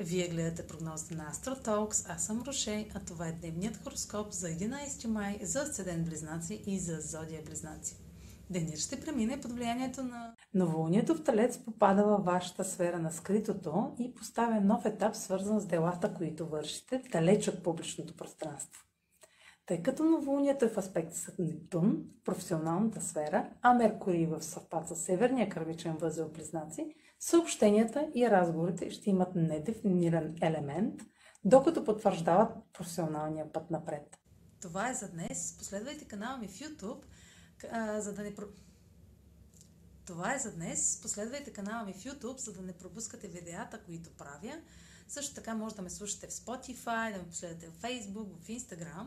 Вие гледате прогнозата на AstroTalks, аз съм Роше, а това е дневният хороскоп за 11 май за Седен Близнаци и за Зодия Близнаци. Денят ще премине под влиянието на... Новолунието в Талец попада във вашата сфера на скритото и поставя нов етап, свързан с делата, които вършите, далеч от публичното пространство. Тъй като новолунието е в аспект с Нептун, професионалната сфера, а Меркурий в съвпад с Северния кърмичен възел Близнаци, съобщенията и разговорите ще имат недефиниран елемент, докато потвърждават професионалния път напред. Това е за днес. Последвайте канала ми в YouTube, за да не... Това е за днес. Последвайте канала ми в YouTube, за да не пропускате видеята, които правя. Също така може да ме слушате в Spotify, да ме последвате в Facebook, в Instagram.